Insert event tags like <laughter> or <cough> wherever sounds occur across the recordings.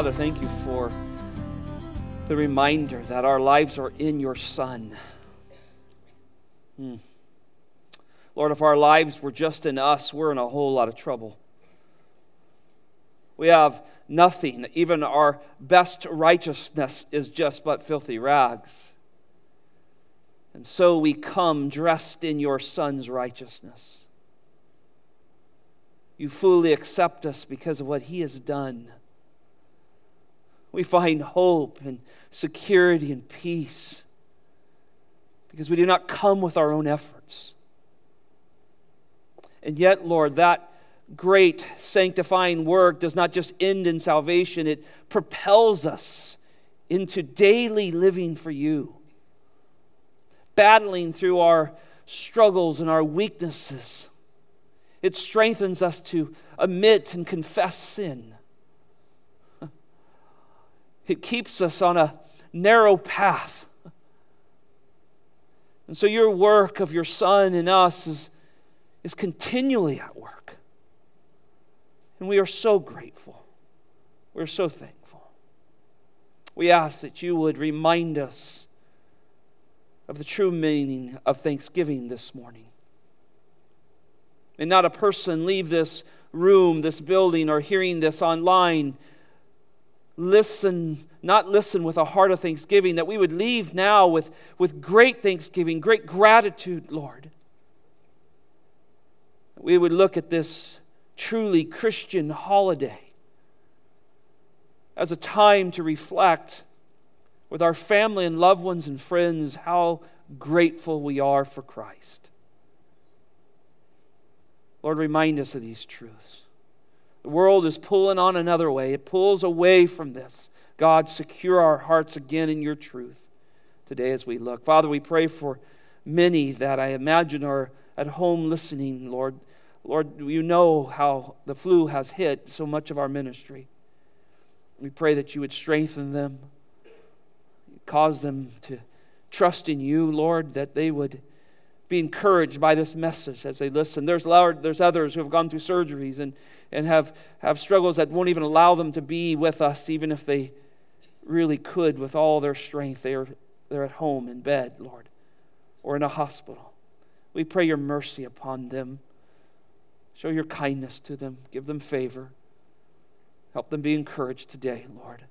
Father, thank you for the reminder that our lives are in your Son. Hmm. Lord, if our lives were just in us, we're in a whole lot of trouble. We have nothing. Even our best righteousness is just but filthy rags. And so we come dressed in your Son's righteousness. You fully accept us because of what He has done. We find hope and security and peace because we do not come with our own efforts. And yet, Lord, that great sanctifying work does not just end in salvation, it propels us into daily living for you, battling through our struggles and our weaknesses. It strengthens us to admit and confess sin. It keeps us on a narrow path. And so, your work of your Son in us is, is continually at work. And we are so grateful. We're so thankful. We ask that you would remind us of the true meaning of thanksgiving this morning. And not a person leave this room, this building, or hearing this online, listen, not listen with a heart of thanksgiving, that we would leave now with, with great thanksgiving, great gratitude, Lord. We would look at this truly Christian holiday as a time to reflect with our family and loved ones and friends how grateful we are for Christ. Lord, remind us of these truths. The world is pulling on another way, it pulls away from this. God, secure our hearts again in your truth today as we look. Father, we pray for many that I imagine are at home listening, Lord, Lord, you know how the flu has hit so much of our ministry. We pray that you would strengthen them, cause them to trust in you, Lord, that they would be encouraged by this message as they listen. There's, there's others who have gone through surgeries and, and have, have struggles that won't even allow them to be with us, even if they really could with all their strength. They're, they're at home in bed, Lord, or in a hospital. We pray your mercy upon them. Show your kindness to them. Give them favor. Help them be encouraged today, Lord.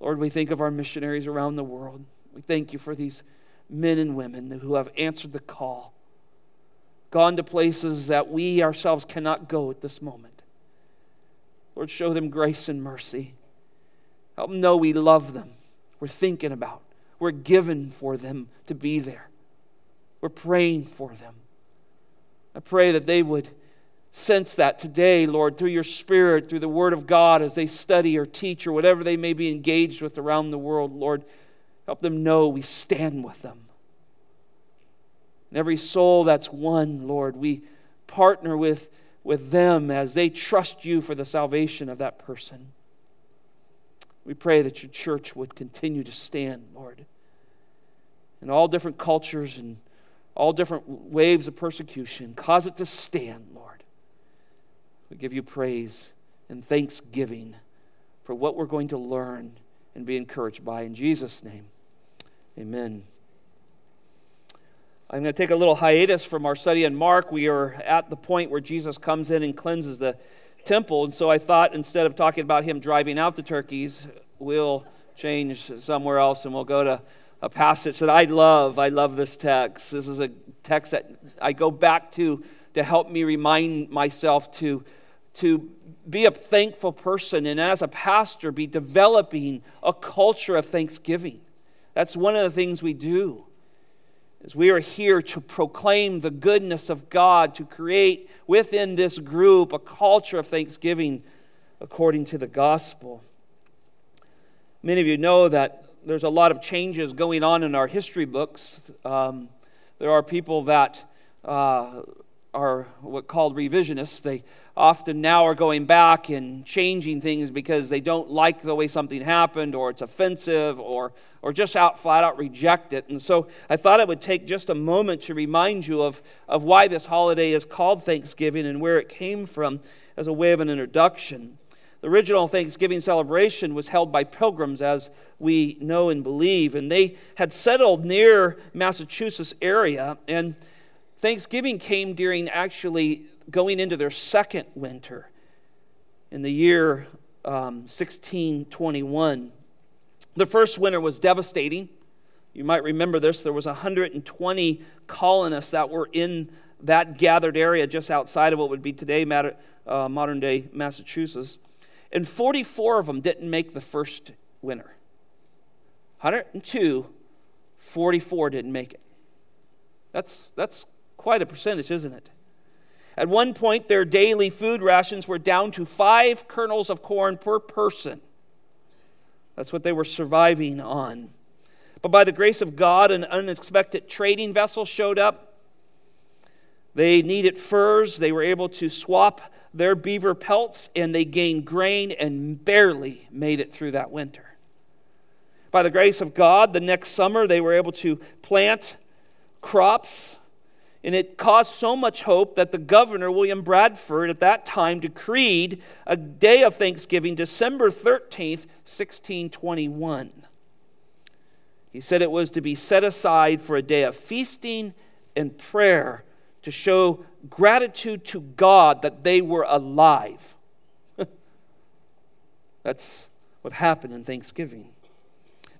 Lord, we think of our missionaries around the world. We thank you for these men and women who have answered the call, gone to places that we ourselves cannot go at this moment. Lord, show them grace and mercy. Help them know we love them. We're thinking about. We're given for them to be there. We're praying for them. I pray that they would sense that today, Lord, through your Spirit, through the Word of God, as they study or teach or whatever they may be engaged with around the world, Lord, help them know we stand with them. And every soul that's won, Lord, we partner with, with them as they trust you for the salvation of that person. We pray that your church would continue to stand, Lord, in all different cultures and all different waves of persecution. Cause it to stand, Lord. We give you praise and thanksgiving for what we're going to learn and be encouraged by. In Jesus' name, amen. I'm going to take a little hiatus from our study in Mark. We are at the point where Jesus comes in and cleanses the temple. And so I thought instead of talking about him driving out the turkeys, we'll change somewhere else and we'll go to a passage that I love. I love this text. This is a text that I go back to to help me remind myself to to be a thankful person and as a pastor be developing a culture of thanksgiving. That's one of the things we do. Is we are here to proclaim the goodness of God, to create within this group a culture of thanksgiving according to the gospel. Many of you know that there's a lot of changes going on in our history books. Um, there are people that uh, are what called revisionists. They often now are going back and changing things because they don't like the way something happened or it's offensive or or just out flat out reject it. And so I thought it would take just a moment to remind you of, of why this holiday is called Thanksgiving and where it came from as a way of an introduction. The original Thanksgiving celebration was held by pilgrims, as we know and believe, and they had settled near Massachusetts area. And Thanksgiving came during actually going into their second winter in the year um, 1621. The first winter was devastating. You might remember this. There was 120 colonists that were in that gathered area just outside of what would be today uh, modern day Massachusetts. And 44 of them didn't make the first winter. 102, 44 didn't make it. That's, that's quite a percentage, isn't it? At one point, their daily food rations were down to five kernels of corn per person. That's what they were surviving on. But by the grace of God, an unexpected trading vessel showed up. They needed furs. They were able to swap their beaver pelts, and they gained grain and barely made it through that winter. By the grace of God, the next summer they were able to plant crops and it caused so much hope that the governor, William Bradford, at that time decreed a day of thanksgiving, December 13th, 1621. He said it was to be set aside for a day of feasting and prayer to show gratitude to God that they were alive. <laughs> That's what happened in Thanksgiving.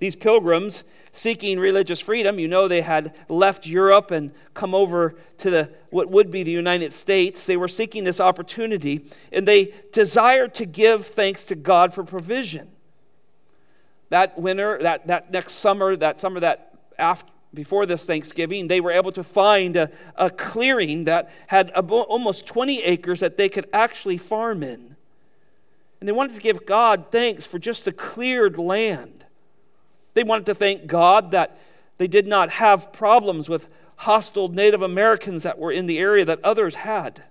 These pilgrims seeking religious freedom, you know, they had left Europe and come over to the, what would be the United States. They were seeking this opportunity and they desired to give thanks to God for provision. That winter, that, that next summer, that summer that after, before this Thanksgiving, they were able to find a, a clearing that had almost 20 acres that they could actually farm in. And they wanted to give God thanks for just the cleared land. They wanted to thank God that they did not have problems with hostile Native Americans that were in the area that others had.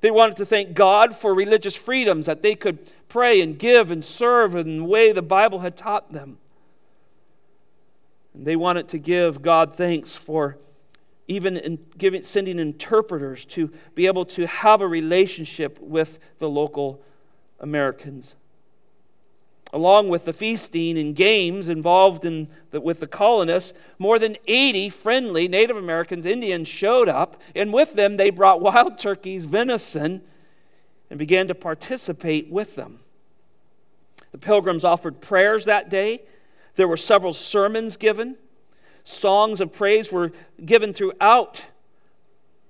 They wanted to thank God for religious freedoms that they could pray and give and serve in the way the Bible had taught them. And they wanted to give God thanks for even in giving, sending interpreters to be able to have a relationship with the local Americans along with the feasting and games involved in the, with the colonists, more than 80 friendly Native Americans, Indians, showed up, and with them they brought wild turkeys, venison, and began to participate with them. The pilgrims offered prayers that day. There were several sermons given. Songs of praise were given throughout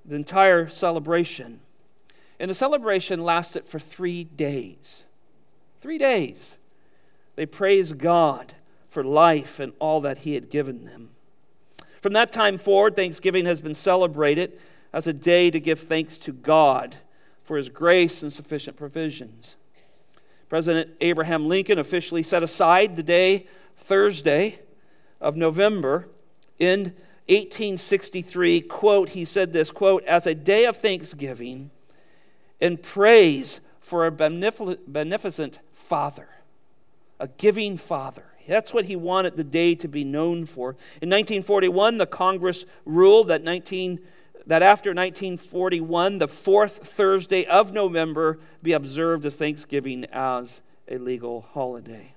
the entire celebration. And the celebration lasted for three days. Three days. They praised God for life and all that He had given them. From that time forward, Thanksgiving has been celebrated as a day to give thanks to God for His grace and sufficient provisions. President Abraham Lincoln officially set aside the day, Thursday of November, in 1863. Quote, he said this, quote, as a day of thanksgiving and praise for a beneficent Father a giving father. That's what he wanted the day to be known for. In 1941, the Congress ruled that, 19, that after 1941, the fourth Thursday of November be observed as Thanksgiving as a legal holiday.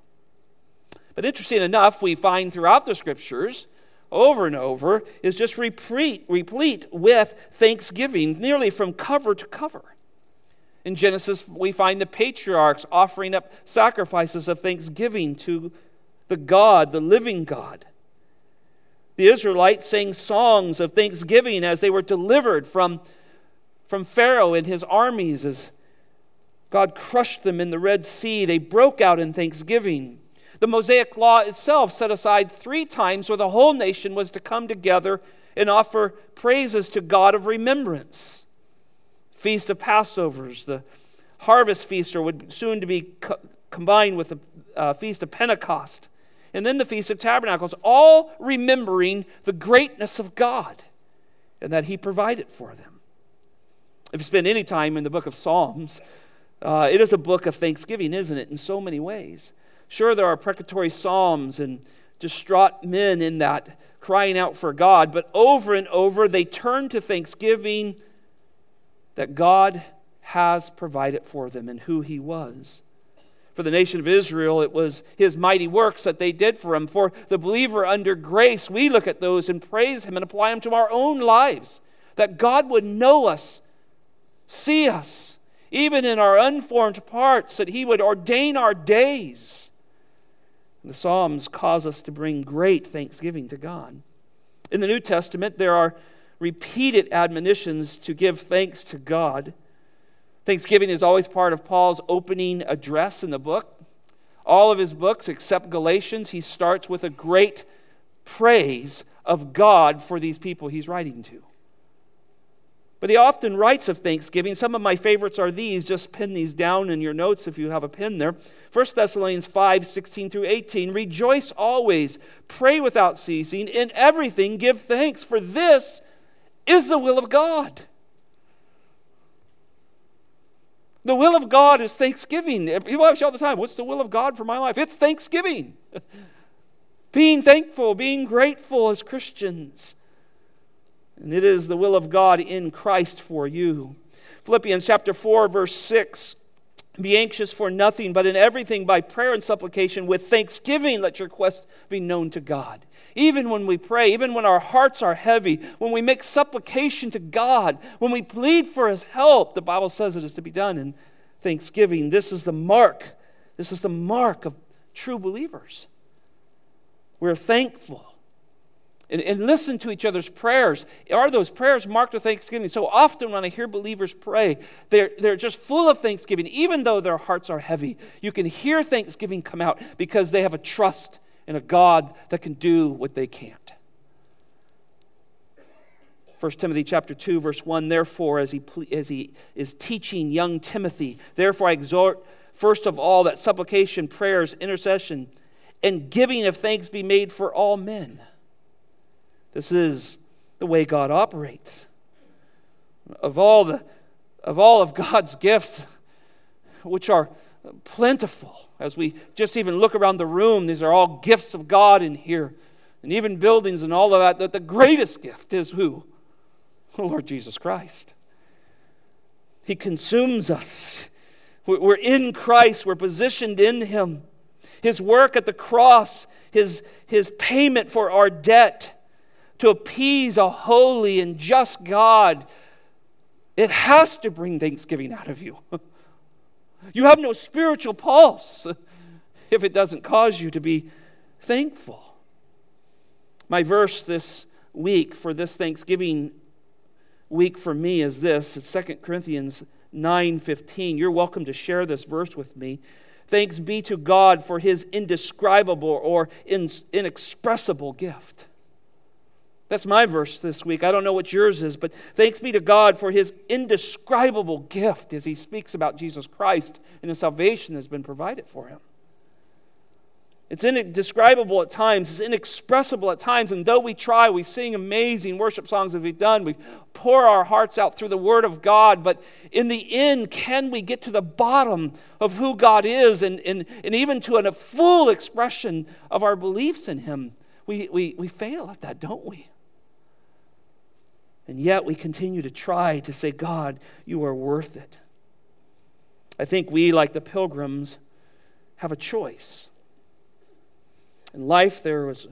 But interesting enough, we find throughout the scriptures, over and over, is just replete, replete with thanksgiving, nearly from cover to cover. In Genesis, we find the patriarchs offering up sacrifices of thanksgiving to the God, the living God. The Israelites sang songs of thanksgiving as they were delivered from, from Pharaoh and his armies as God crushed them in the Red Sea. They broke out in thanksgiving. The Mosaic Law itself set aside three times where the whole nation was to come together and offer praises to God of remembrance. Feast of Passovers, the harvest feast, or would soon to be co- combined with the uh, Feast of Pentecost, and then the Feast of Tabernacles, all remembering the greatness of God and that He provided for them. If you spend any time in the book of Psalms, uh, it is a book of thanksgiving, isn't it, in so many ways? Sure, there are imprecatory psalms and distraught men in that crying out for God, but over and over they turn to thanksgiving that God has provided for them and who He was. For the nation of Israel, it was his mighty works that they did for him. For the believer under grace, we look at those and praise him and apply them to our own lives. That God would know us, see us, even in our unformed parts, that he would ordain our days. The Psalms cause us to bring great thanksgiving to God. In the New Testament, there are repeated admonitions to give thanks to God. Thanksgiving is always part of Paul's opening address in the book. All of his books, except Galatians, he starts with a great praise of God for these people he's writing to. But he often writes of thanksgiving. Some of my favorites are these. Just pin these down in your notes if you have a pen there. 1 Thessalonians 5 16 through 18. Rejoice always, pray without ceasing, in everything give thanks, for this is the will of God The will of God is thanksgiving. People ask you all the time, what's the will of God for my life? It's thanksgiving. <laughs> being thankful, being grateful as Christians. And it is the will of God in Christ for you. Philippians chapter 4, verse 6. Be anxious for nothing, but in everything by prayer and supplication with thanksgiving let your request be known to God. Even when we pray, even when our hearts are heavy, when we make supplication to God, when we plead for His help, the Bible says it is to be done in thanksgiving. This is the mark. This is the mark of true believers. We're thankful. And, and, listen to each other's prayers. Are those prayers marked with thanksgiving? So often when I hear believers pray, they're, they're just full of thanksgiving, even though their hearts are heavy. You can hear thanksgiving come out because they have a trust in a God that can do what they can't. 1 Timothy chapter 2 verse 1 therefore as he as he is teaching young Timothy therefore I exhort first of all that supplication prayers intercession and giving of thanks be made for all men this is the way God operates of all the of all of God's gifts which are plentiful as we just even look around the room, these are all gifts of God in here, and even buildings and all of that. That the greatest gift is who? <laughs> The Lord Jesus Christ. He consumes us. We're in Christ, we're positioned in Him. His work at the cross, His, his payment for our debt to appease a holy and just God, it has to bring thanksgiving out of you. <laughs> You have no spiritual pulse <laughs> if it doesn't cause you to be thankful. My verse this week for this Thanksgiving week for me is this. It's 2 Corinthians 9:15. You're welcome to share this verse with me. Thanks be to God for his indescribable or inexpressible gift. That's my verse this week. I don't know what yours is, but thanks be to God for his indescribable gift as he speaks about Jesus Christ and the salvation that's been provided for him. It's indescribable at times, it's inexpressible at times, and though we try, we sing amazing worship songs that we've done, we pour our hearts out through the Word of God, but in the end, can we get to the bottom of who God is and, and, and even to a full expression of our beliefs in Him? We, we, we fail at that, don't we? And yet we continue to try to say, God, you are worth it. I think we, like the pilgrims, have a choice. In life, there was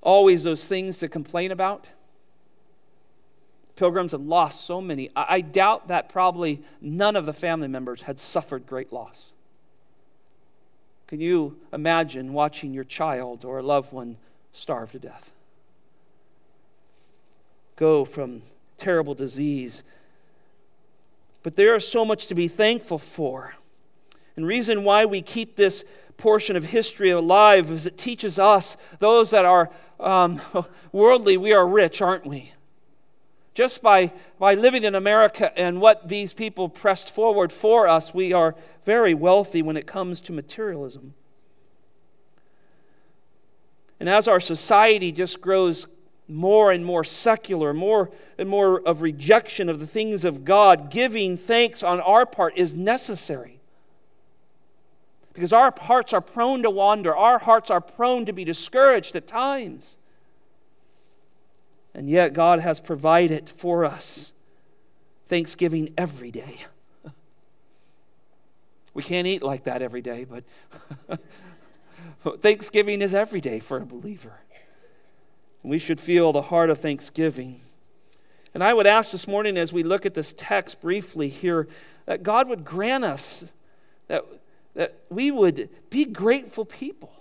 always those things to complain about. Pilgrims had lost so many. I doubt that probably none of the family members had suffered great loss. Can you imagine watching your child or a loved one starve to death? Go from terrible disease. But there is so much to be thankful for. And reason why we keep this portion of history alive is it teaches us, those that are um, <laughs> worldly, we are rich, aren't we? Just by, by living in America and what these people pressed forward for us, we are very wealthy when it comes to materialism. And as our society just grows more and more secular, more and more of rejection of the things of God, giving thanks on our part is necessary. Because our hearts are prone to wander, our hearts are prone to be discouraged at times. And yet, God has provided for us thanksgiving every day. <laughs> We can't eat like that every day, but <laughs> Thanksgiving is every day for a believer. We should feel the heart of thanksgiving. And I would ask this morning as we look at this text briefly here that God would grant us that, that we would be grateful people.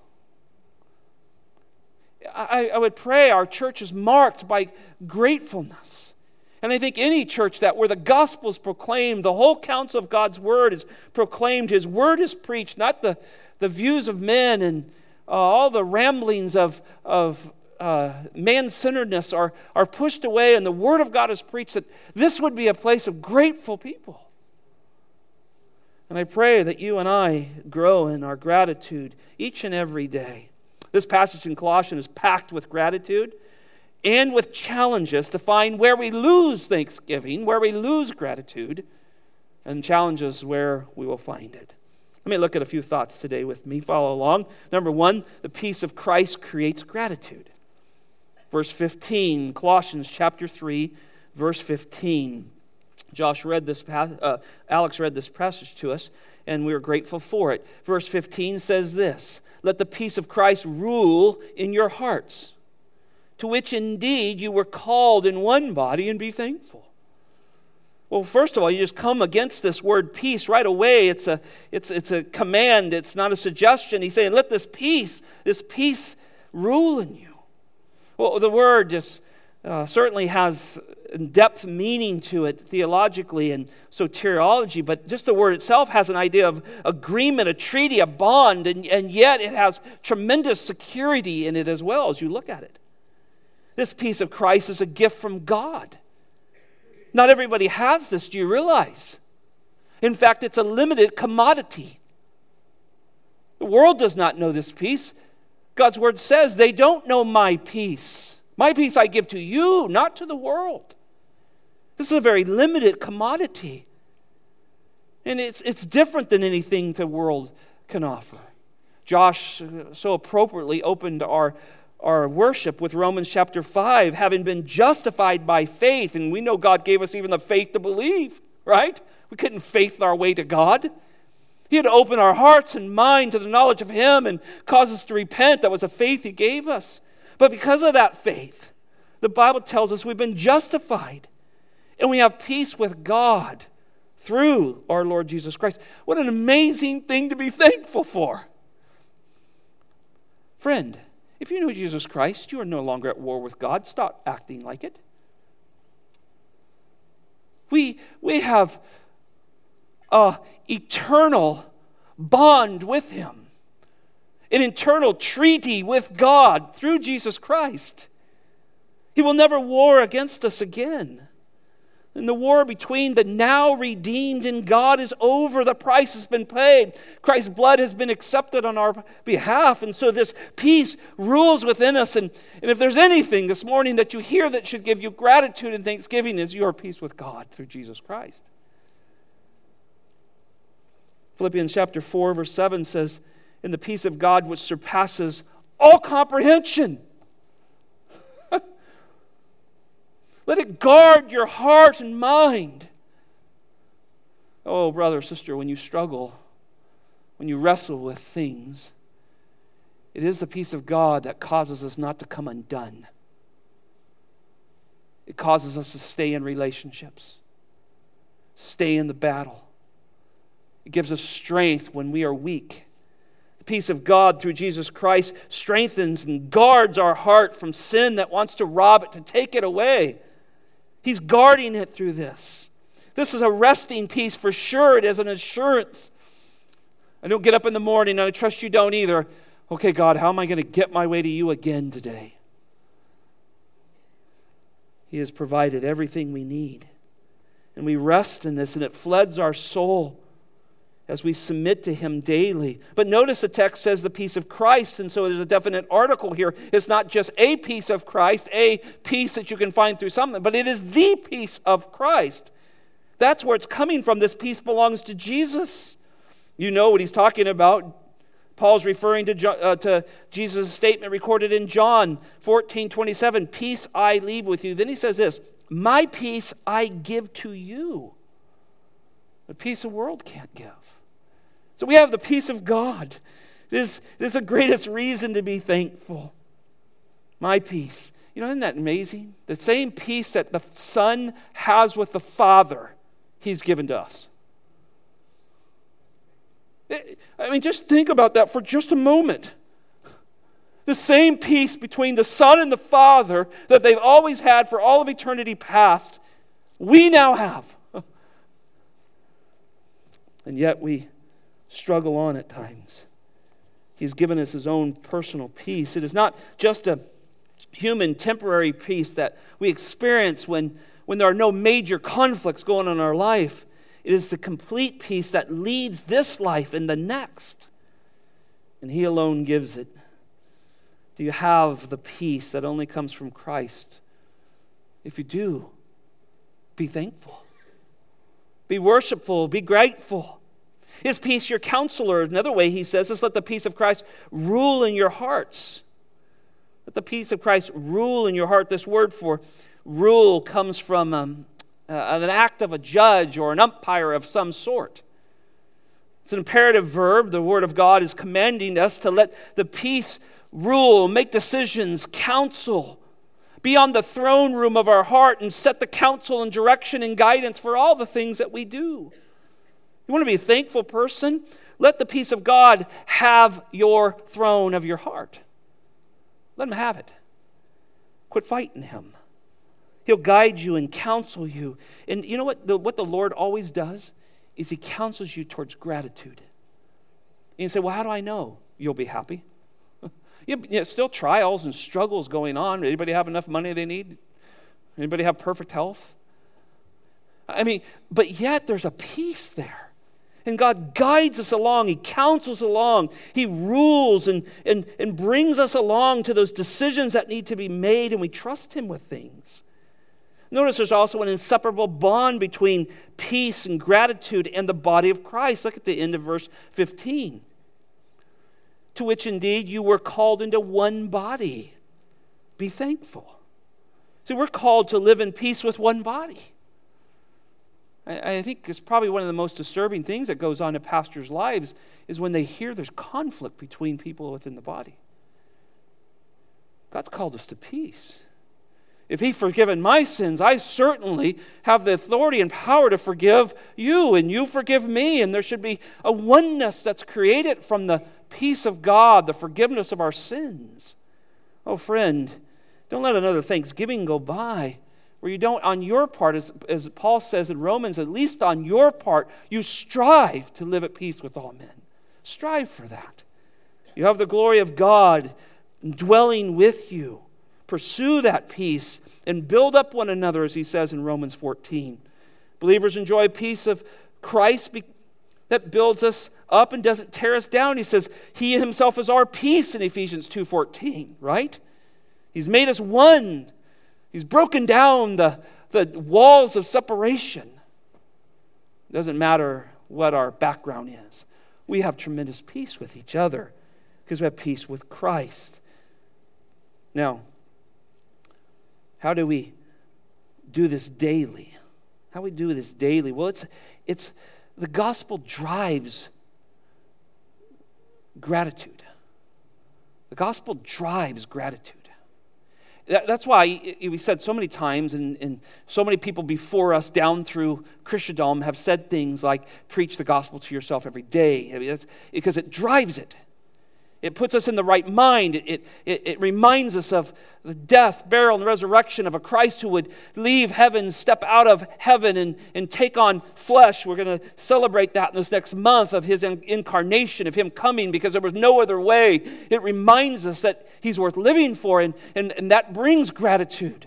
I, I would pray our church is marked by gratefulness. And I think any church that where the gospel is proclaimed, the whole counsel of God's word is proclaimed, his word is preached, not the, the views of men and uh, all the ramblings of, of uh, man centeredness are, are pushed away, and the word of God is preached, that this would be a place of grateful people. And I pray that you and I grow in our gratitude each and every day. This passage in Colossians is packed with gratitude and with challenges to find where we lose thanksgiving, where we lose gratitude, and challenges where we will find it. Let me look at a few thoughts today with me. Follow along. Number one, the peace of Christ creates gratitude. Verse 15, Colossians chapter 3, verse 15. Josh read this, uh, Alex read this passage to us, and we are grateful for it. Verse 15 says this Let the peace of Christ rule in your hearts, to which indeed you were called in one body, and be thankful. Well, first of all, you just come against this word peace right away. It's a, it's, it's a command, it's not a suggestion. He's saying, Let this peace, this peace rule in you. Well, the word just uh, certainly has in depth meaning to it theologically and soteriology, but just the word itself has an idea of agreement, a treaty, a bond, and, and yet it has tremendous security in it as well as you look at it. This peace of Christ is a gift from God. Not everybody has this, do you realize? In fact, it's a limited commodity. The world does not know this peace. God's word says they don't know my peace. My peace I give to you, not to the world. This is a very limited commodity. And it's, it's different than anything the world can offer. Josh uh, so appropriately opened our, our worship with Romans chapter 5, having been justified by faith. And we know God gave us even the faith to believe, right? We couldn't faith our way to God. He had to open our hearts and mind to the knowledge of Him and cause us to repent. That was a faith He gave us. But because of that faith, the Bible tells us we've been justified and we have peace with God through our Lord Jesus Christ. What an amazing thing to be <laughs> thankful for. Friend, if you know Jesus Christ, you are no longer at war with God. Stop acting like it. We, we have a eternal bond with Him, an eternal treaty with God through Jesus Christ. He will never war against us again. And the war between the now redeemed and God is over. The price has been paid. Christ's blood has been accepted on our behalf. And so this peace rules within us. And, and if there's anything this morning that you hear that should give you gratitude and thanksgiving, is your peace with God through Jesus Christ. Philippians chapter 4, verse 7 says, In the peace of God which surpasses all comprehension. <laughs> Let it guard your heart and mind. Oh, brother, sister, when you struggle, when you wrestle with things, it is the peace of God that causes us not to come undone. It causes us to stay in relationships, stay in the battle. It gives us strength when we are weak. The peace of God through Jesus Christ strengthens and guards our heart from sin that wants to rob it, to take it away. He's guarding it through this. This is a resting peace for sure. It is an assurance. I don't get up in the morning, and I trust you don't either. Okay, God, how am I going to get my way to you again today? He has provided everything we need. And we rest in this, and it floods our soul as we submit to Him daily. But notice the text says the peace of Christ, and so there's a definite article here. It's not just a peace of Christ, a peace that you can find through something, but it is the peace of Christ. That's where it's coming from. This peace belongs to Jesus. You know what he's talking about. Paul's referring to, uh, to Jesus' statement recorded in John 14 27 Peace I leave with you. Then he says this My peace I give to you. The peace the world can't give. So we have the peace of God. It is, it is the greatest reason to be thankful. My peace. You know, isn't that amazing? The same peace that the Son has with the Father, He's given to us. Eh, I mean, just think about that for just a moment. The same peace between the Son and the Father that they've always had for all of eternity past, we now have. <laughs> And yet we struggle on at times. He's given us his own personal peace. It is not just a human temporary peace that we experience when, when there are no major conflicts going on in our life. It is the complete peace that leads this life and the next. And He alone gives it. Do you have the peace that only comes from Christ? If you do, be thankful. Be worshipful. Be grateful. Is peace your counselor? Another way he says is let the peace of Christ rule in your hearts. Let the peace of Christ rule in your heart. This word for rule comes from um, uh, an act of a judge or an umpire of some sort. It's an imperative verb. The Word of God is commanding us to let the peace rule, make decisions, counsel, be on the throne room of our heart and set the counsel and direction and guidance for all the things that we do. You want to be a thankful person? Let the peace of God have your throne of your heart. Let Him have it. Quit fighting Him. He'll guide you and counsel you. And you know what the, what the Lord always does? Is He counsels you towards gratitude. And you say, Well, how do I know you'll be happy? <laughs> you still trials and struggles going on. Anybody have enough money they need? Anybody have perfect health? I mean, but yet there's a peace there. And God guides us along. He counsels along. He rules and, and, and brings us along to those decisions that need to be made, and we trust Him with things. Notice there's also an inseparable bond between peace and gratitude and the body of Christ. Look at the end of verse 15. To which indeed you were called into one body. Be thankful. See, we're called to live in peace with one body. I, I think it's probably one of the most disturbing things that goes on in pastors' lives is when they hear there's conflict between people within the body. God's called us to peace. If He's forgiven my sins, I certainly have the authority and power to forgive you, and you forgive me. And there should be a oneness that's created from the peace of God, the forgiveness of our sins. Oh, friend, don't let another Thanksgiving go by where you don't, on your part, as, as Paul says in Romans, at least on your part, you strive to live at peace with all men. Strive for that. You have the glory of God dwelling with you. Pursue that peace and build up one another, as he says in Romans 14. Believers enjoy peace of Christ that builds us up and doesn't tear us down. He says he himself is our peace in Ephesians 2:14, right? He's made us one. He's broken down the, the walls of separation. It doesn't matter what our background is. We have tremendous peace with each other because we have peace with Christ. Now, how do we do this daily? How do we do this daily? Well, it's, it's the gospel drives gratitude. The gospel drives gratitude. That's why we said so many times, and, and, so many people before us down through Christendom have said things like, preach the gospel to yourself every day, I mean, because it drives it. It puts us in the right mind. It, it, it, reminds us of the death, burial, and resurrection of a Christ who would leave heaven, step out of heaven, and, and take on flesh. We're going to celebrate that in this next month of his incarnation, of him coming, because there was no other way. It reminds us that he's worth living for, and, and, and that brings gratitude.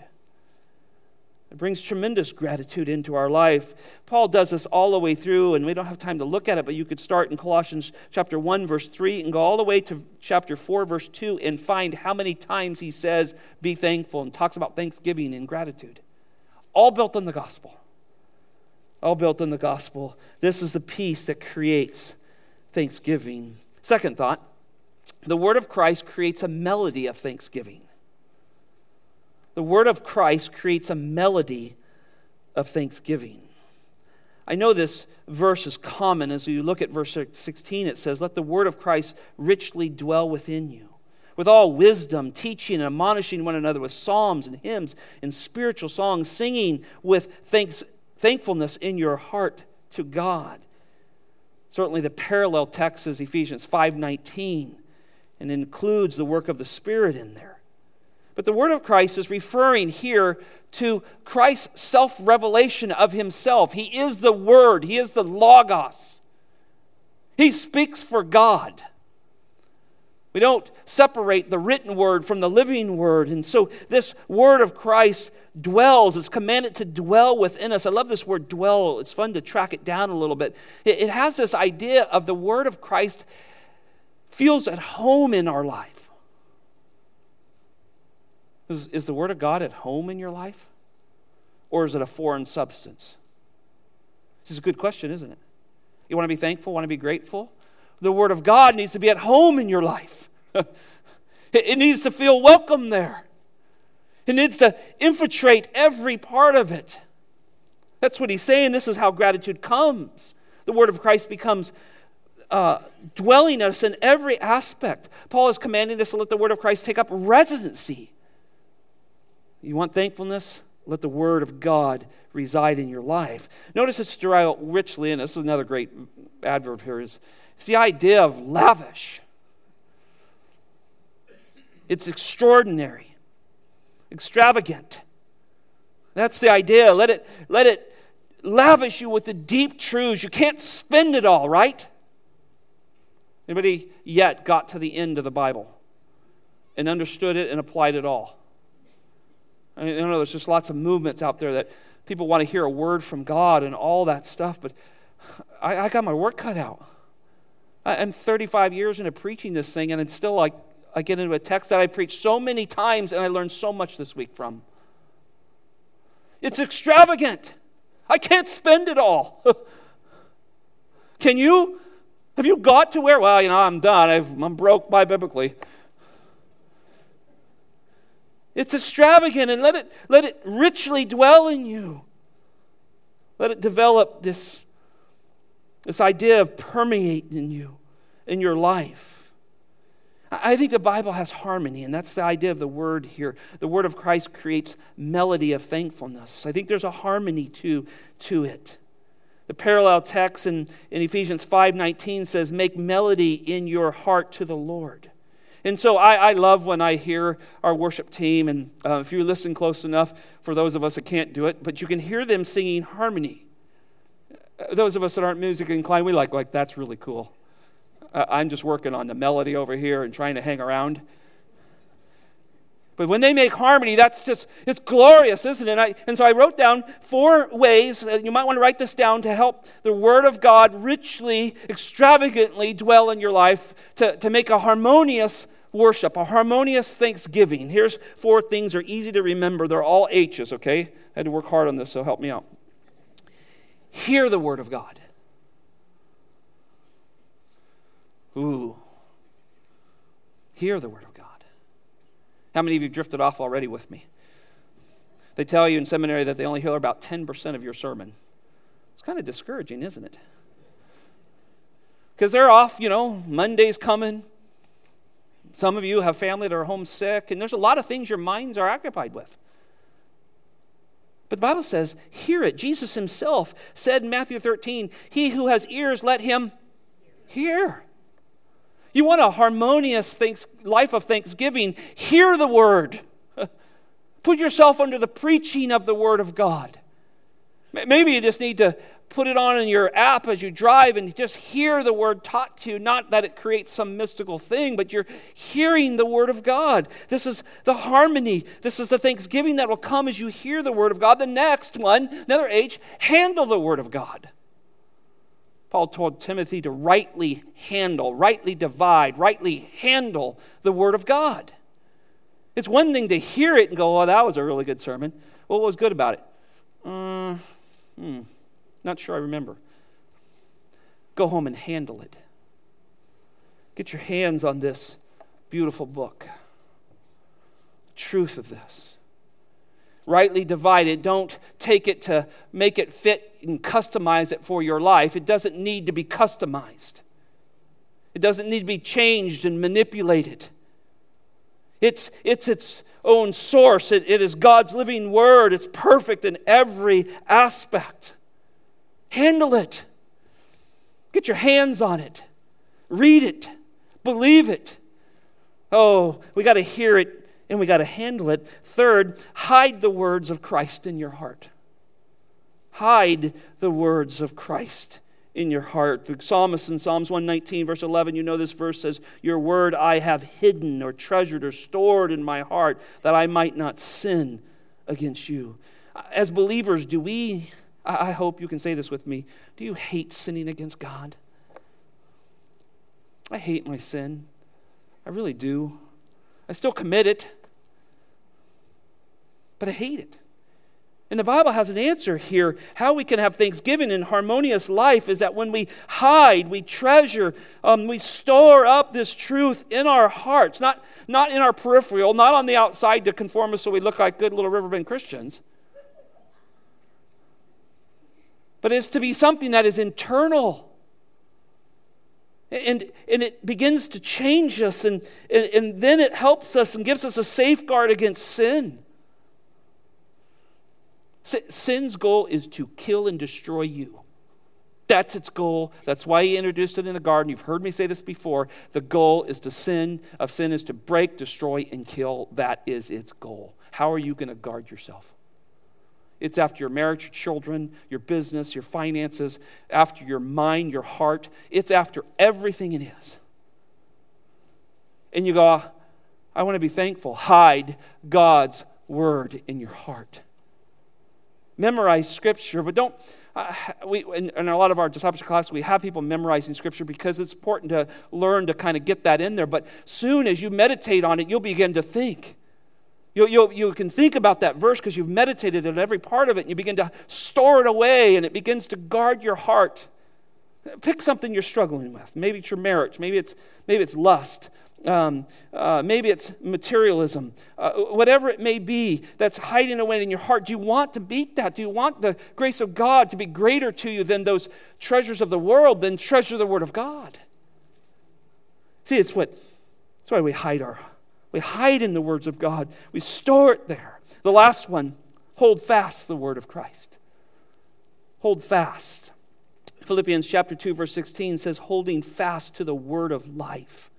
It brings tremendous gratitude into our life. Paul does this all the way through, and we don't have time to look at it, but you could start in Colossians chapter 1, verse 3, and go all the way to chapter 4, verse 2, and find how many times he says, Be thankful, and talks about thanksgiving and gratitude. All built on the gospel. All built on the gospel. This is the peace that creates thanksgiving. Second thought the word of Christ creates a melody of thanksgiving the word of Christ creates a melody of thanksgiving. I know this verse is common. As you look at verse 16, it says, Let the word of Christ richly dwell within you, with all wisdom, teaching and admonishing one another with psalms and hymns and spiritual songs, singing with thanks, thankfulness in your heart to God. Certainly the parallel text is Ephesians 5:19 and includes the work of the Spirit in there. But the word of Christ is referring here to Christ's self revelation of himself. He is the Word, He is the Logos. He speaks for God. We don't separate the written word from the living word. And so this word of Christ dwells, is commanded to dwell within us. I love this word dwell. It's fun to track it down a little bit. It, it has this idea of the word of Christ feels at home in our life. Is, is the Word of God at home in your life? Or is it a foreign substance? This is a good question, isn't it? You want to be thankful, want to be grateful? The Word of God needs to be at home in your life. <laughs> it needs to feel welcome there. It needs to infiltrate every part of it. That's what he's saying. This is how gratitude comes. The Word of Christ becomes uh, dwelling us in every aspect. Paul is commanding us to let the Word of Christ take up residency you want thankfulness? Let the word of God reside in your life. Notice it's derived richly, and this is another great adverb here, is it's the idea of lavish. It's extraordinary, extravagant. That's the idea. Let it, let it lavish you with the deep truths. You can't spend it all, right? Anybody yet got to the end of the Bible and understood it and applied it all? I mean, know there's just lots of movements out there that people want to hear a word from God and all that stuff, but I, I got my work cut out. I, I'm 35 years into preaching this thing, and it's still like I get into a text that I preached so many times and I learned so much this week from. It's extravagant. I can't spend it all. <laughs> Can you? Have you got to where? Well, you know, I'm done. i am broke by biblically. It's extravagant and let it, let it richly dwell in you. Let it develop this, this idea of permeating in you, in your life. I think the Bible has harmony, and that's the idea of the word here. The word of Christ creates melody of thankfulness. I think there's a harmony to, to it. The parallel text in, in Ephesians 5:19 says, Make melody in your heart to the Lord. And so I, I, love when I hear our worship team, and uh, if you listen close enough, for those of us that can't do it, but you can hear them singing harmony. Uh, those of us that aren't music inclined, we like, like that's really cool. Uh, I'm just working on the melody over here and trying to hang around. But when they make harmony, that's just, it's glorious, isn't it? And, I, and so I wrote down four ways, uh, you might want to write this down to help the Word of God richly, extravagantly dwell in your life, to, to make a harmonious worship, a harmonious thanksgiving. Here's four things, they're easy to remember. They're all H's, okay? I had to work hard on this, so help me out. Hear the Word of God. Ooh. Hear the Word of God. How many of you drifted off already with me? They tell you in seminary that they only hear about 10% of your sermon. It's kind of discouraging, isn't it? Because they're off, you know, Monday's coming. Some of you have family that are homesick, and there's a lot of things your minds are occupied with. But the Bible says, hear it. Jesus himself said in Matthew 13, He who has ears, let him hear. You want a harmonious thanks, life of thanksgiving? Hear the word. <laughs> Put yourself under the preaching of the word of God. Maybe you just need to put it on in your app as you drive and just hear the word taught to you. Not that it creates some mystical thing, but you're hearing the word of God. This is the harmony. This is the thanksgiving that will come as you hear the word of God. The next one, another H, handle the word of God. Paul told Timothy to rightly handle, rightly divide, rightly handle the Word of God. It's one thing to hear it and go, oh, that was a really good sermon. Well, what was good about it? Uh, hmm, not sure I remember. Go home and handle it. Get your hands on this beautiful book. Truth of this. Rightly divide it. Don't take it to make it fit and customize it for your life. It doesn't need to be customized, it doesn't need to be changed and manipulated. It's, it's its own source. It, it is God's living word. It's perfect in every aspect. Handle it. Get your hands on it. Read it. Believe it. Oh, we got to hear it and we got to handle it. Third, hide the words of Christ in your heart. Hide the words of Christ in your heart. The psalmist in Psalms 119, verse 11, you know this verse says, Your word I have hidden or treasured or stored in my heart that I might not sin against you. As believers, do we, I hope you can say this with me, do you hate sinning against God? I hate my sin. I really do. I still commit it, but I hate it. And the Bible has an answer here. How we can have thanksgiving and harmonious life is that when we hide, we treasure, um, we store up this truth in our hearts, not, not in our peripheral, not on the outside to conform us so we look like good little Riverbend Christians. But it's to be something that is internal. And, and it begins to change us, and, and, and then it helps us and gives us a safeguard against sin. Sin's goal is to kill and destroy you. That's its goal. That's why he introduced it in the garden. You've heard me say this before. The goal is to sin, of sin is to break, destroy, and kill. That is its goal. How are you going to guard yourself? It's after your marriage, your children, your business, your finances, after your mind, your heart. It's after everything it is. And you go, I want to be thankful. Hide God's word in your heart memorize Scripture, but don't. Uh, we, in, in, a lot of our discipleship classes, we have people memorizing Scripture because it's important to learn to kind of get that in there. But soon as you meditate on it, you'll begin to think. You'll, you'll, you can think about that verse because you've meditated on every part of it, and you begin to store it away, and it begins to guard your heart. Pick something you're struggling with. Maybe it's your marriage. Maybe it's, maybe it's lust. Um, uh, maybe it's materialism, uh, whatever it may be that's hiding away in your heart. Do you want to beat that? Do you want the grace of God to be greater to you than those treasures of the world, than treasure the Word of God? See, it's what, that's why we hide our, we hide in the words of God. We store it there. The last one, hold fast the Word of Christ. Hold fast. Philippians chapter 2, verse 16 says, holding fast to the Word of life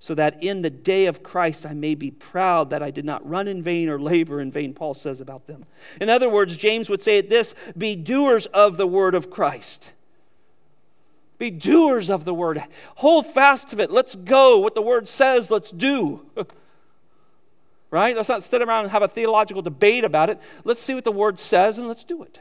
so that in the day of Christ I may be proud that I did not run in vain or labor in vain, Paul says about them. In other words, James would say it this be doers of the word of Christ. Be doers of the word. Hold fast to it. Let's go. What the word says, let's do. right? Let's not sit around and have a theological debate about it. Let's see what the word says and let's do it.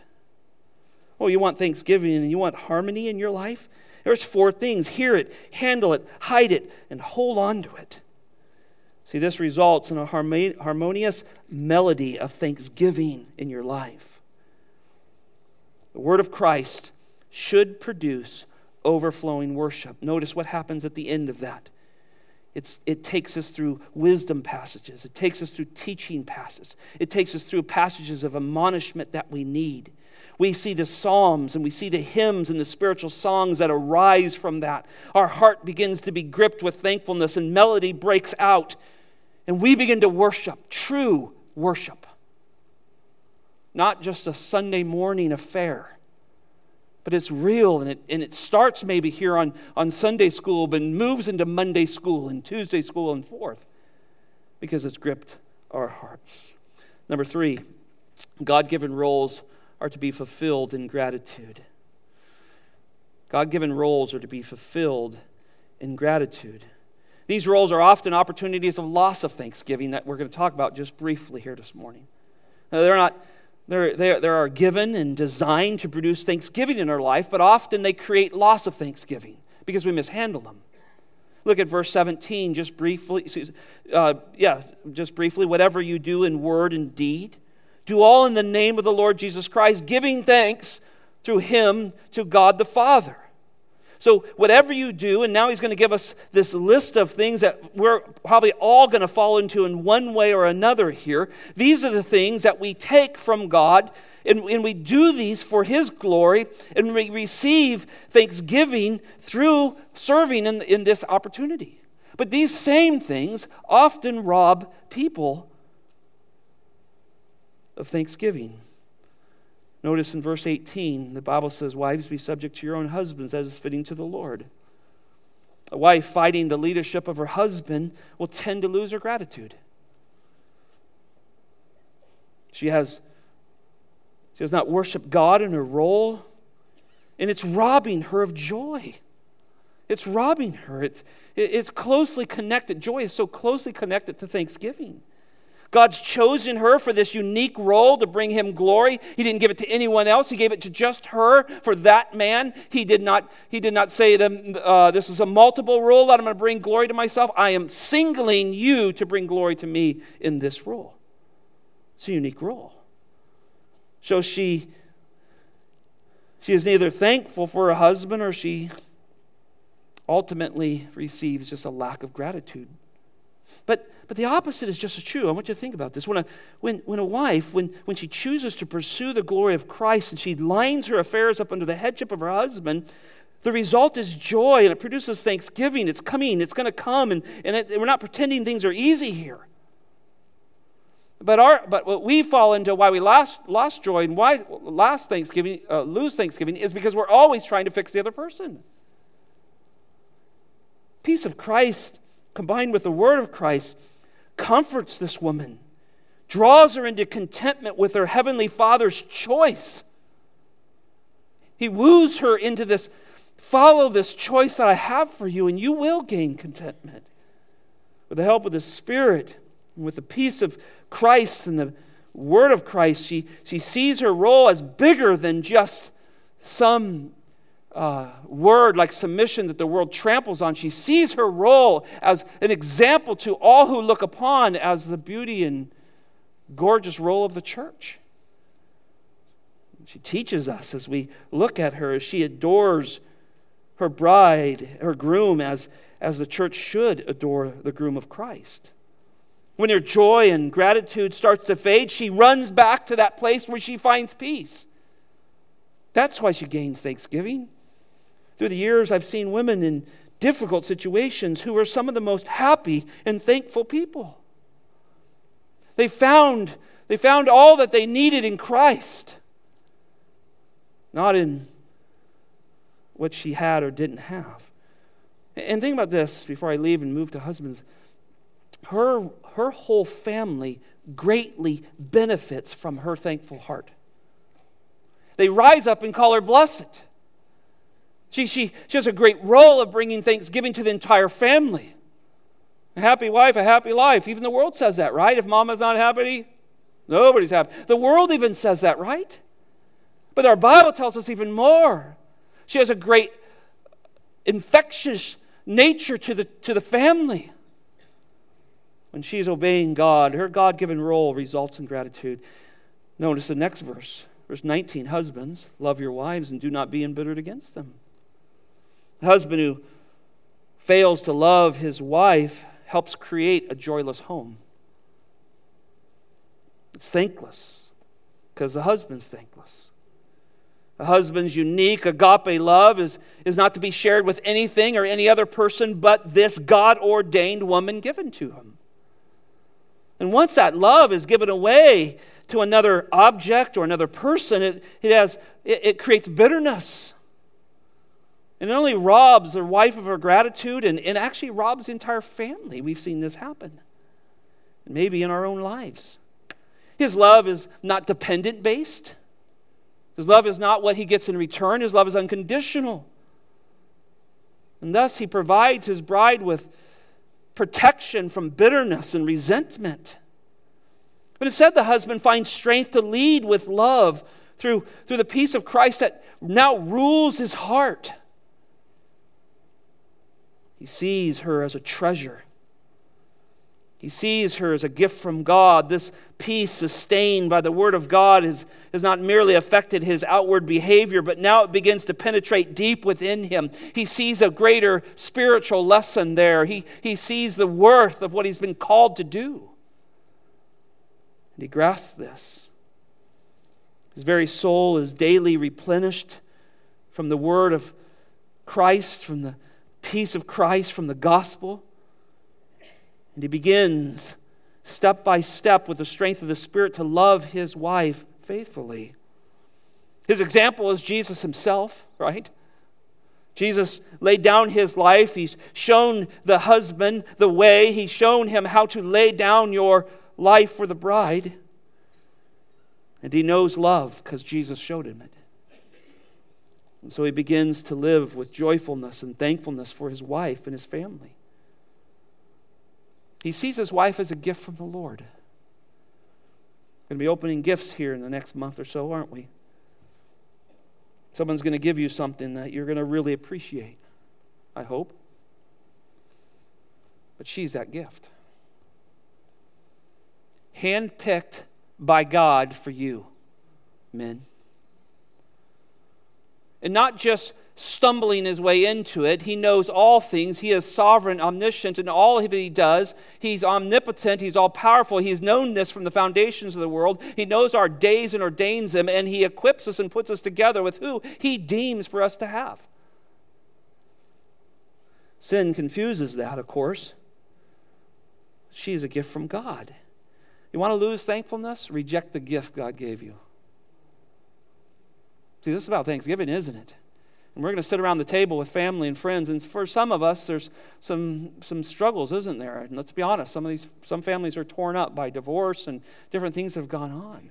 Oh, you want thanksgiving and you want harmony in your life? There's four things hear it, handle it, hide it, and hold on to it. See, this results in a harmonious melody of thanksgiving in your life. The Word of Christ should produce overflowing worship. Notice what happens at the end of that. It's, it takes us through wisdom passages. It takes us through teaching passages. It takes us through passages of admonishment that we need. We see the psalms and we see the hymns and the spiritual songs that arise from that. Our heart begins to be gripped with thankfulness and melody breaks out. And we begin to worship, true worship. Not just a Sunday morning affair, but it's real and it, and it starts maybe here on, on Sunday school, but moves into Monday school and Tuesday school and forth because it's gripped our hearts. Number three, God given roles are to be fulfilled in gratitude. God given roles are to be fulfilled in gratitude. These roles are often opportunities of loss of thanksgiving that we're going to talk about just briefly here this morning. Now, they're not, they're, they're, they are given and designed to produce thanksgiving in our life, but often they create loss of thanksgiving because we mishandle them. Look at verse 17, just briefly. Uh, yeah, just briefly. Whatever you do in word and deed, do all in the name of the Lord Jesus Christ, giving thanks through him to God the Father. So, whatever you do, and now he's going to give us this list of things that we're probably all going to fall into in one way or another here. These are the things that we take from God, and, and we do these for his glory, and we receive thanksgiving through serving in, in this opportunity. But these same things often rob people of thanksgiving. Notice in verse 18, the Bible says, Wives, be subject to your own husbands as is fitting to the Lord. A wife fighting the leadership of her husband will tend to lose her gratitude. She has, she has not worshiped God in her role, and it's robbing her of joy. It's robbing her. It, it, it's closely connected. Joy is so closely connected to thanksgiving. God's chosen her for this unique role to bring him glory. He didn't give it to anyone else. He gave it to just her for that man. He did not, he did not say, that, uh, This is a multiple role that I'm going to bring glory to myself. I am singling you to bring glory to me in this role. It's a unique role. So she, she is neither thankful for her husband or she ultimately receives just a lack of gratitude. But but the opposite is just as true. I want you to think about this. When a, when, when a wife, when, when she chooses to pursue the glory of Christ and she lines her affairs up under the headship of her husband, the result is joy and it produces thanksgiving. It's coming, it's going to come, and, and it, we're not pretending things are easy here. But, our, but what we fall into why we lost, lost joy and why lost Thanksgiving, uh, lose Thanksgiving is because we're always trying to fix the other person. Peace of Christ combined with the word of Christ comforts this woman, draws her into contentment with her heavenly Father's choice. He woos her into this follow this choice that I have for you, and you will gain contentment. With the help of the Spirit and with the peace of Christ and the word of Christ, she, she sees her role as bigger than just some uh, word like submission that the world tramples on. She sees her role as an example to all who look upon as the beauty and gorgeous role of the church. She teaches us as we look at her, as she adores her bride, her groom, as, as the church should adore the groom of Christ. When her joy and gratitude starts to fade, she runs back to that place where she finds peace. That's why she gains thanksgiving. Through the years, I've seen women in difficult situations who are some of the most happy and thankful people. They found, they found all that they needed in Christ, not in what she had or didn't have. And think about this before I leave and move to husbands. Her, her whole family greatly benefits from her thankful heart. They rise up and call her blessed. She, she, she has a great role of bringing thanksgiving to the entire family. A happy wife, a happy life. Even the world says that, right? If mama's not happy, nobody's happy. The world even says that, right? But our Bible tells us even more. She has a great infectious nature to the, to the family. When she's obeying God, her God given role results in gratitude. Notice the next verse, verse 19 Husbands, love your wives and do not be embittered against them. A husband who fails to love his wife helps create a joyless home. It's thankless because the husband's thankless. A husband's unique agape love is, is not to be shared with anything or any other person but this God ordained woman given to him. And once that love is given away to another object or another person, it, it, has, it, it creates bitterness and it only robs the wife of her gratitude and, and actually robs the entire family. We've seen this happen. Maybe in our own lives. His love is not dependent based. His love is not what he gets in return. His love is unconditional. And thus, he provides his bride with protection from bitterness and resentment. But instead, the husband finds strength to lead with love through, through the peace of Christ that now rules his heart. He sees her as a treasure. He sees her as a gift from God. This peace, sustained by the Word of God, has, has not merely affected his outward behavior, but now it begins to penetrate deep within him. He sees a greater spiritual lesson there. He, he sees the worth of what he's been called to do. And he grasps this. His very soul is daily replenished from the Word of Christ, from the peace of Christ, from the gospel. And he begins step by step with the strength of the Spirit to love his wife faithfully. His example is Jesus himself, right? Jesus laid down his life. He's shown the husband the way. He's shown him how to lay down your life for the bride. And he knows love because Jesus showed him it. And so he begins to live with joyfulness and thankfulness for his wife and his family. He sees his wife as a gift from the Lord. We're going to be opening gifts here in the next month or so, aren't we? Someone's going to give you something that you're going to really appreciate, I hope. But she's that gift. Handpicked by God for you, men. And not just stumbling his way into it. He knows all things. He is sovereign, omniscient in all that he does. He's omnipotent. He's all powerful. He's known this from the foundations of the world. He knows our days and ordains them, and he equips us and puts us together with who he deems for us to have. Sin confuses that, of course. She is a gift from God. You want to lose thankfulness? Reject the gift God gave you. See, this is about Thanksgiving, isn't it? And we're going to sit around the table with family and friends. And for some of us, there's some, some struggles, isn't there? And let's be honest, some of these some families are torn up by divorce and different things have gone on.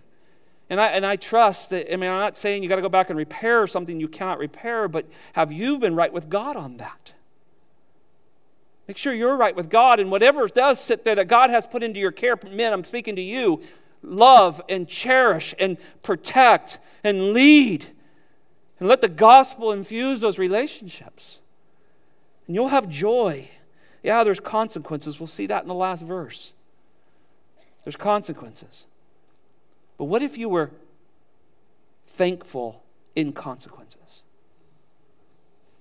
And I, and I trust that, I mean, I'm not saying you got to go back and repair something you cannot repair, but have you been right with God on that? Make sure you're right with God, and whatever does sit there that God has put into your care, men, I'm speaking to you, love and cherish and protect and lead and let the gospel infuse those relationships. And you'll have joy. Yeah, there's consequences. We'll see that in the last verse. There's consequences. But what if you were thankful in consequences?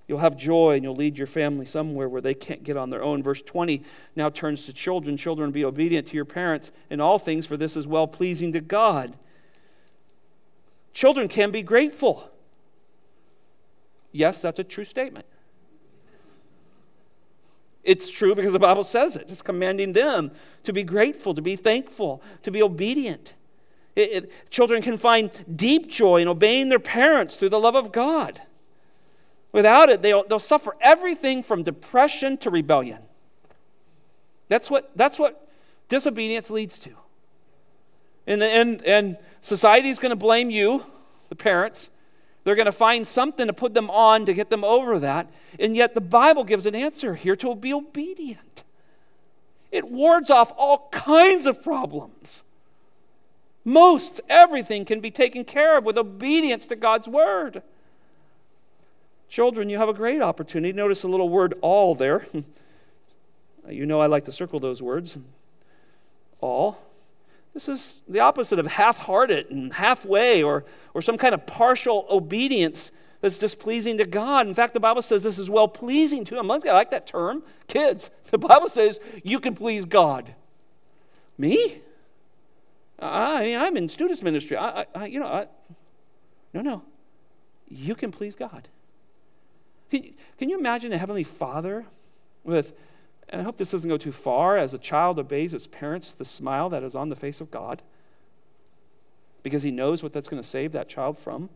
You'll have joy and you'll lead your family somewhere where they can't get on their own. Verse 20 now turns to children. Children, be obedient to your parents in all things, for this is well pleasing to God. Children can be grateful. Yes, that's a true statement. It's true because the Bible says it. It's commanding them to be grateful, to be thankful, to be obedient. It, it, children can find deep joy in obeying their parents through the love of God. Without it, they'll, they'll suffer everything from depression to rebellion. That's what, that's what disobedience leads to. And, and, and society is going to blame you, the parents, they're going to find something to put them on to get them over that. And yet the Bible gives an answer here to be obedient. It wards off all kinds of problems. Most everything can be taken care of with obedience to God's word. Children, you have a great opportunity. Notice a little word all there. <laughs> you know I like to circle those words. All. This is the opposite of half hearted and halfway or, or some kind of partial obedience that's displeasing to God. In fact, the Bible says this is well pleasing to Him. I like that term. Kids, <laughs> the Bible says you can please God. Me? I, I'm in students' ministry. I, I you know, I, no, no. You can please God. Can, can you imagine a Heavenly Father with and I hope this doesn't go too far, as a child obeys its parents, the smile that is on the face of God, because he knows what that's going to save that child from.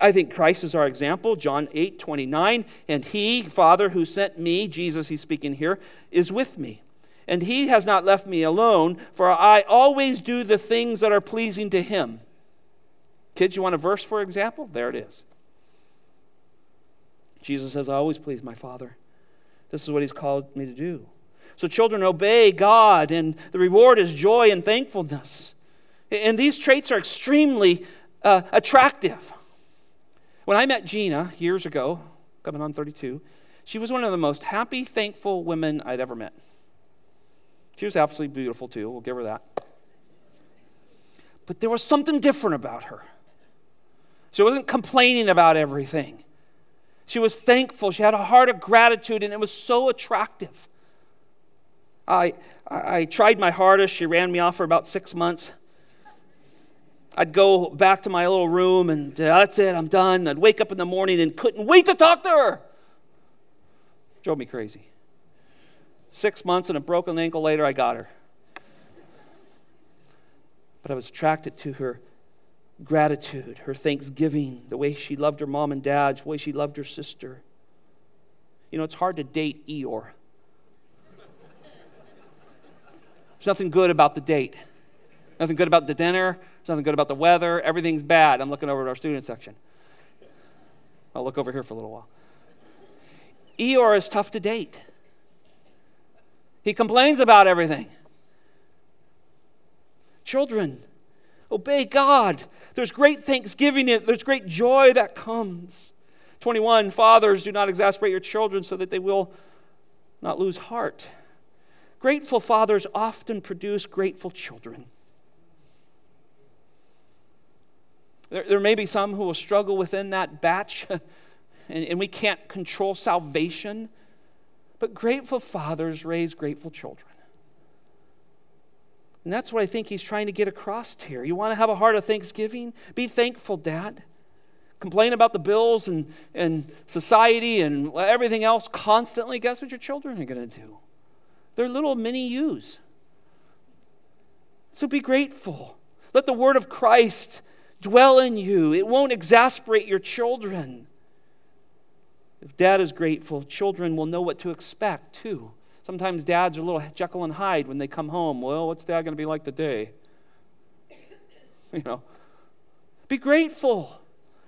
I think Christ is our example. John 8, 29. And he, Father, who sent me, Jesus, he's speaking here, is with me. And he has not left me alone, for I always do the things that are pleasing to him. Kids, you want a verse for example? There it is. Jesus says, I always please my Father. This is what he's called me to do. So, children, obey God, and the reward is joy and thankfulness. And these traits are extremely uh, attractive. When I met Gina years ago, coming on 32, she was one of the most happy, thankful women I'd ever met. She was absolutely beautiful too. We'll give her that. But there was something different about her. She wasn't complaining about everything. She was thankful. She had a heart of gratitude, and it was so attractive. I, I, tried my hardest. She ran me off for about six months. I'd go back to my little room and uh, that's it, I'm done. I'd wake up in the morning and couldn't wait to talk to her. Drove me crazy. Six months and a broken ankle later, I got her. But I was attracted to her gratitude, her thanksgiving, the way she loved her mom and dad, the way she loved her sister. You know, it's hard to date Eeyore. There's nothing good about the date. Nothing good about the dinner. There's nothing good about the weather. Everything's bad. I'm looking over at our student section. I'll look over here for a little while. Eeyore is tough to date. He complains about everything. Children, obey God. There's great thanksgiving, there's great joy that comes. 21 Fathers, do not exasperate your children so that they will not lose heart. Grateful fathers often produce grateful children. There, there may be some who will struggle within that batch, <laughs> and, and we can't control salvation, but grateful fathers raise grateful children. And that's what I think he's trying to get across here. You want to have a heart of thanksgiving? Be thankful, Dad. Complain about the bills and, and society and everything else constantly. Guess what your children are going to do? They're little mini yous. So be grateful. Let the word of Christ dwell in you. It won't exasperate your children. If dad is grateful, children will know what to expect too. Sometimes dads are a little Jekyll and Hyde when they come home. Well, what's dad going to be like today? <laughs> You know, be grateful.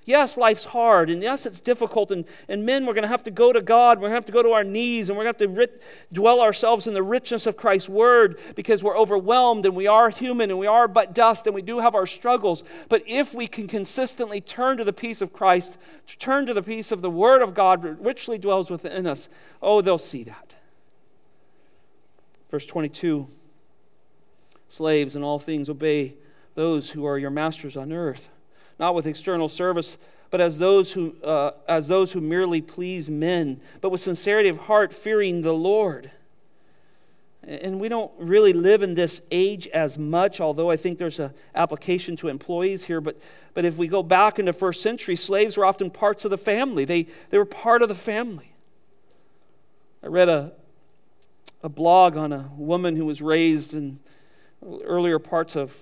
Yes, life's hard, and yes, it's difficult, and, and men, we're going to have to go to God, we're going to have to go to our knees, and we're going to have to rit- dwell ourselves in the richness of Christ's word because we're overwhelmed, and we are human, and we are but dust, and we do have our struggles. But if we can consistently turn to the peace of Christ, turn to the peace of the word of God richly dwells within us, oh, they'll see that. Verse 22 Slaves, in all things, obey those who are your masters on earth not with external service, but as those who, uh, as those who merely please men, but with sincerity of heart, fearing the Lord. And we don't really live in this age as much, although I think there's an application to employees here. But, but if we go back into first century, slaves were often parts of the family. They, they were part of the family. I read a, a blog on a woman who was raised in earlier parts of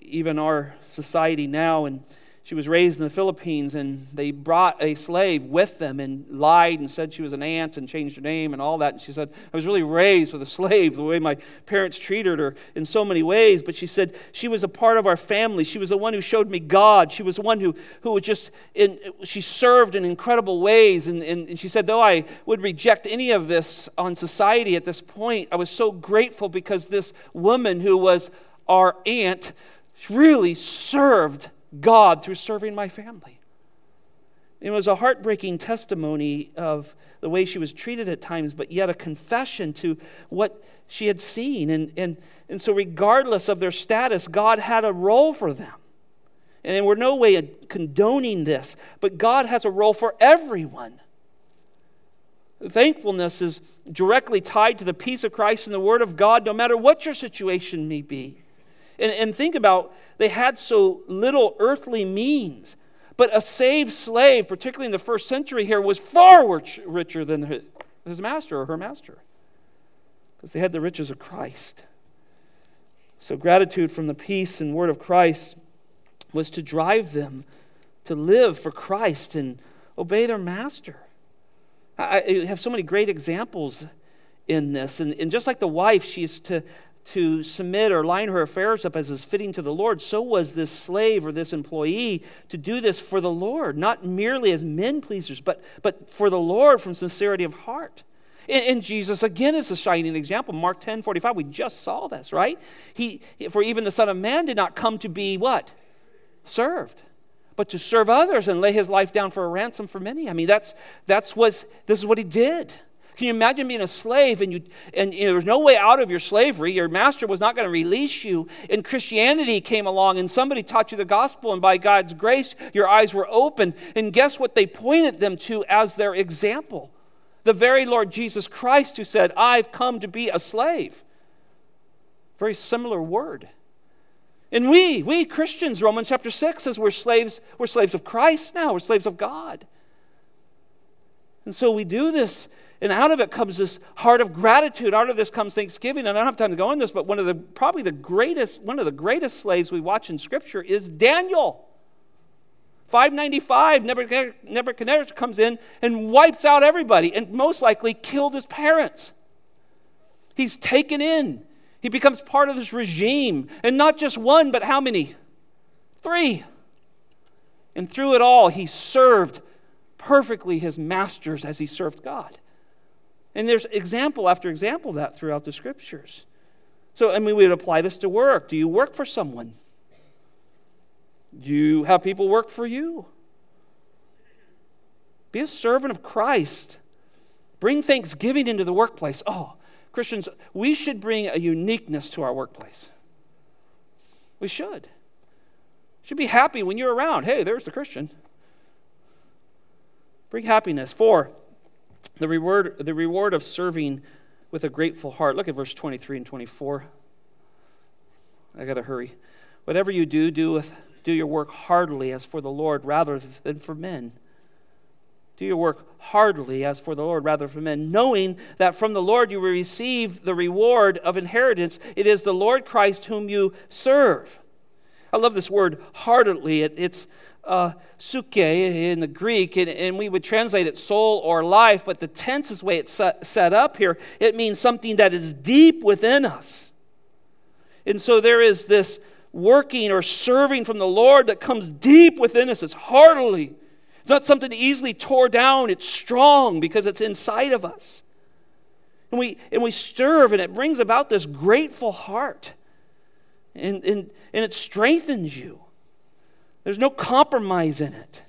even our society now, and she was raised in the Philippines, and they brought a slave with them and lied and said she was an aunt and changed her name and all that. And she said, I was really raised with a slave, the way my parents treated her in so many ways. But she said, she was a part of our family. She was the one who showed me God. She was the one who, who was just, in, she served in incredible ways. And, and, and she said, though I would reject any of this on society at this point, I was so grateful because this woman who was our aunt really served God through serving my family. It was a heartbreaking testimony of the way she was treated at times, but yet a confession to what she had seen. And, and, and so, regardless of their status, God had a role for them. And we're no way condoning this, but God has a role for everyone. Thankfulness is directly tied to the peace of Christ and the Word of God, no matter what your situation may be. And, and think about they had so little earthly means. But a saved slave, particularly in the first century here, was far rich, richer than his master or her master because they had the riches of Christ. So, gratitude from the peace and word of Christ was to drive them to live for Christ and obey their master. I have so many great examples in this. And, and just like the wife, she's to to submit or line her affairs up as is fitting to the Lord, so was this slave or this employee to do this for the Lord, not merely as men pleasers, but, but for the Lord from sincerity of heart. And, and, Jesus, again, is a shining example. Mark 10 45, we just saw this, right? He, for even the Son of Man did not come to be what? Served, but to serve others and lay his life down for a ransom for many. I mean, that's, that's what, this is what he did. Can you imagine being a slave and, you, and you know, there's no way out of your slavery? Your master was not going to release you. And Christianity came along and somebody taught you the gospel, and by God's grace, your eyes were opened. And guess what they pointed them to as their example? The very Lord Jesus Christ who said, I've come to be a slave. Very similar word. And we, we Christians, Romans chapter 6 says we're slaves, we're slaves of Christ now, we're slaves of God. And so we do this and out of it comes this heart of gratitude. Out of this comes thanksgiving. And I don't have time to go on this, but one of the probably the greatest, one of the greatest slaves we watch in Scripture is Daniel. 595, Nebuchadnezzar comes in and wipes out everybody and most likely killed his parents. He's taken in. He becomes part of this regime. And not just one, but how many? Three. And through it all, he served perfectly his masters as he served God. And there's example after example of that throughout the scriptures. So, I mean, we would apply this to work. Do you work for someone? Do you have people work for you? Be a servant of Christ. Bring thanksgiving into the workplace. Oh, Christians, we should bring a uniqueness to our workplace. We should. Should be happy when you're around. Hey, there's the Christian. Bring happiness. Four, the reward, the reward of serving with a grateful heart. Look at verse 23 and 24. I got to hurry. Whatever you do, do, with, do your work heartily as for the Lord rather than for men. Do your work heartily as for the Lord rather than for men, knowing that from the Lord you will receive the reward of inheritance. It is the Lord Christ whom you serve. I love this word heartily. It, it's uh, psuche in the Greek, and, and, we would translate it soul or life, but the tense is way it's set, set up here. It means something that is deep within us. And so there is this working or serving from the Lord that comes deep within us. It's heartily. It's not something easily tore down, it's strong because it's inside of us. And we, and we serve, and it brings about this grateful heart. And, and, and it strengthens you. There's no compromise in it.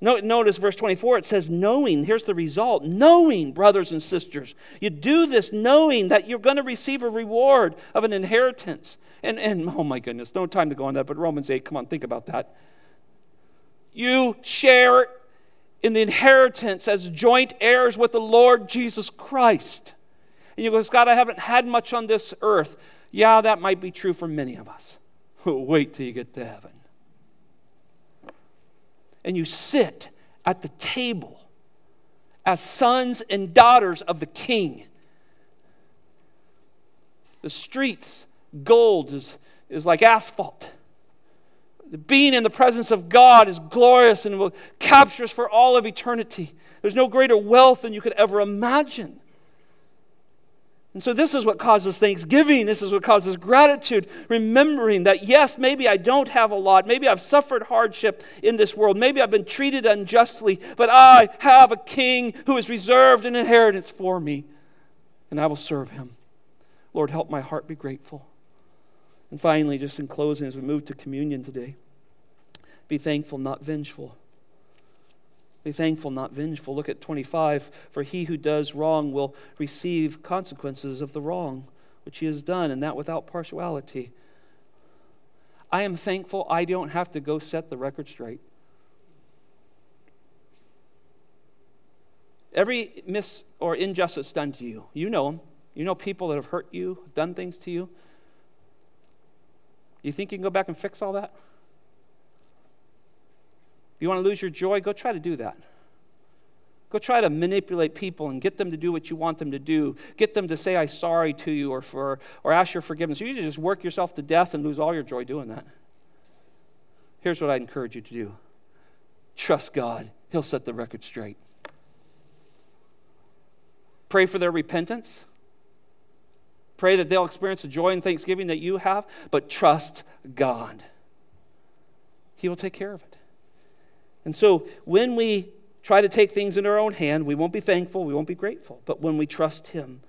Notice verse 24, it says, knowing. Here's the result knowing, brothers and sisters. You do this knowing that you're going to receive a reward of an inheritance. And, and oh my goodness, no time to go on that, but Romans 8, come on, think about that. You share in the inheritance as joint heirs with the Lord Jesus Christ. And you go, Scott, I haven't had much on this earth. Yeah, that might be true for many of us. <laughs> Wait till you get to heaven and you sit at the table as sons and daughters of the king. The streets, gold is, is like asphalt. Being in the presence of God is glorious and will capture us for all of eternity. There's no greater wealth than you could ever imagine. And so, this is what causes thanksgiving. This is what causes gratitude. Remembering that, yes, maybe I don't have a lot. Maybe I've suffered hardship in this world. Maybe I've been treated unjustly. But I have a king who has reserved an inheritance for me. And I will serve him. Lord, help my heart be grateful. And finally, just in closing, as we move to communion today, be thankful, not vengeful. Be thankful, not vengeful. Look at 25. For he who does wrong will receive consequences of the wrong which he has done, and that without partiality. I am thankful I don't have to go set the record straight. Every mis or injustice done to you, you know them. You know people that have hurt you, done things to you. You think you can go back and fix all that? You want to lose your joy? Go try to do that. Go try to manipulate people and get them to do what you want them to do. Get them to say, I'm sorry to you or, for, or ask your forgiveness. You just work yourself to death and lose all your joy doing that. Here's what I encourage you to do trust God, He'll set the record straight. Pray for their repentance. Pray that they'll experience the joy and thanksgiving that you have, but trust God. He will take care of it. And so when we try to take things in our own hand, we won't be thankful, we won't be grateful. But when we trust Him,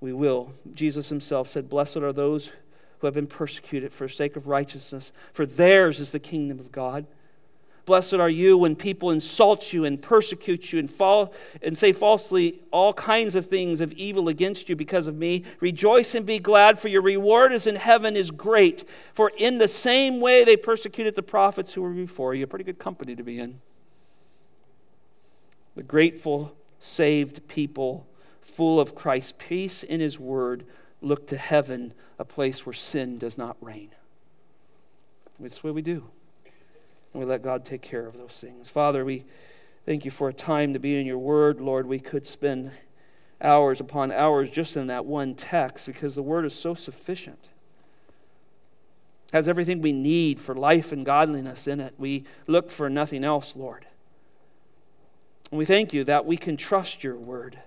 we will. Jesus Himself said, Blessed are those who have been persecuted for the sake of righteousness, for theirs is the kingdom of God. Blessed are you when people insult you and persecute you and, fall, and say falsely all kinds of things of evil against you because of me. Rejoice and be glad, for your reward is in heaven is great. For in the same way they persecuted the prophets who were before you. A pretty good company to be in. The grateful, saved people, full of Christ's peace in his word, look to heaven, a place where sin does not reign. It's what we do. And we let God take care of those things. Father, we thank you for a time to be in your word. Lord, we could spend hours upon hours just in that one text because the word is so sufficient. Has everything we need for life and godliness in it. We look for nothing else, Lord. And we thank you that we can trust your word.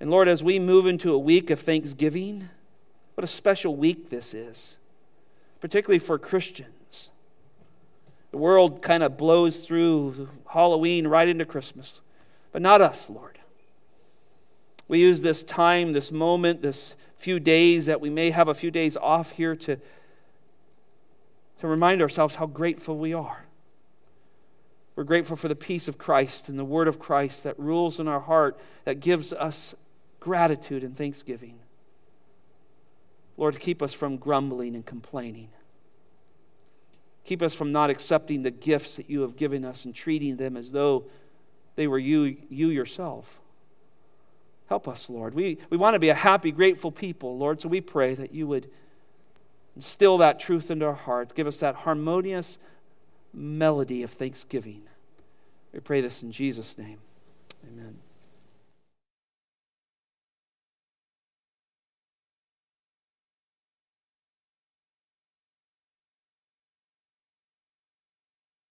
And Lord, as we move into a week of thanksgiving, what a special week this is, particularly for Christians. The world kind of blows through Halloween right into Christmas, but not us, Lord. We use this time, this moment, this few days that we may have a few days off here to, to remind ourselves how grateful we are. We're grateful for the peace of Christ and the word of Christ that rules in our heart, that gives us gratitude and thanksgiving. Lord, keep us from grumbling and complaining. Keep us from not accepting the gifts that you have given us and treating them as though they were you, you yourself. Help us, Lord. We, we want to be a happy, grateful people, Lord, so we pray that you would instill that truth into our hearts. Give us that harmonious melody of thanksgiving. We pray this in Jesus' name. Amen.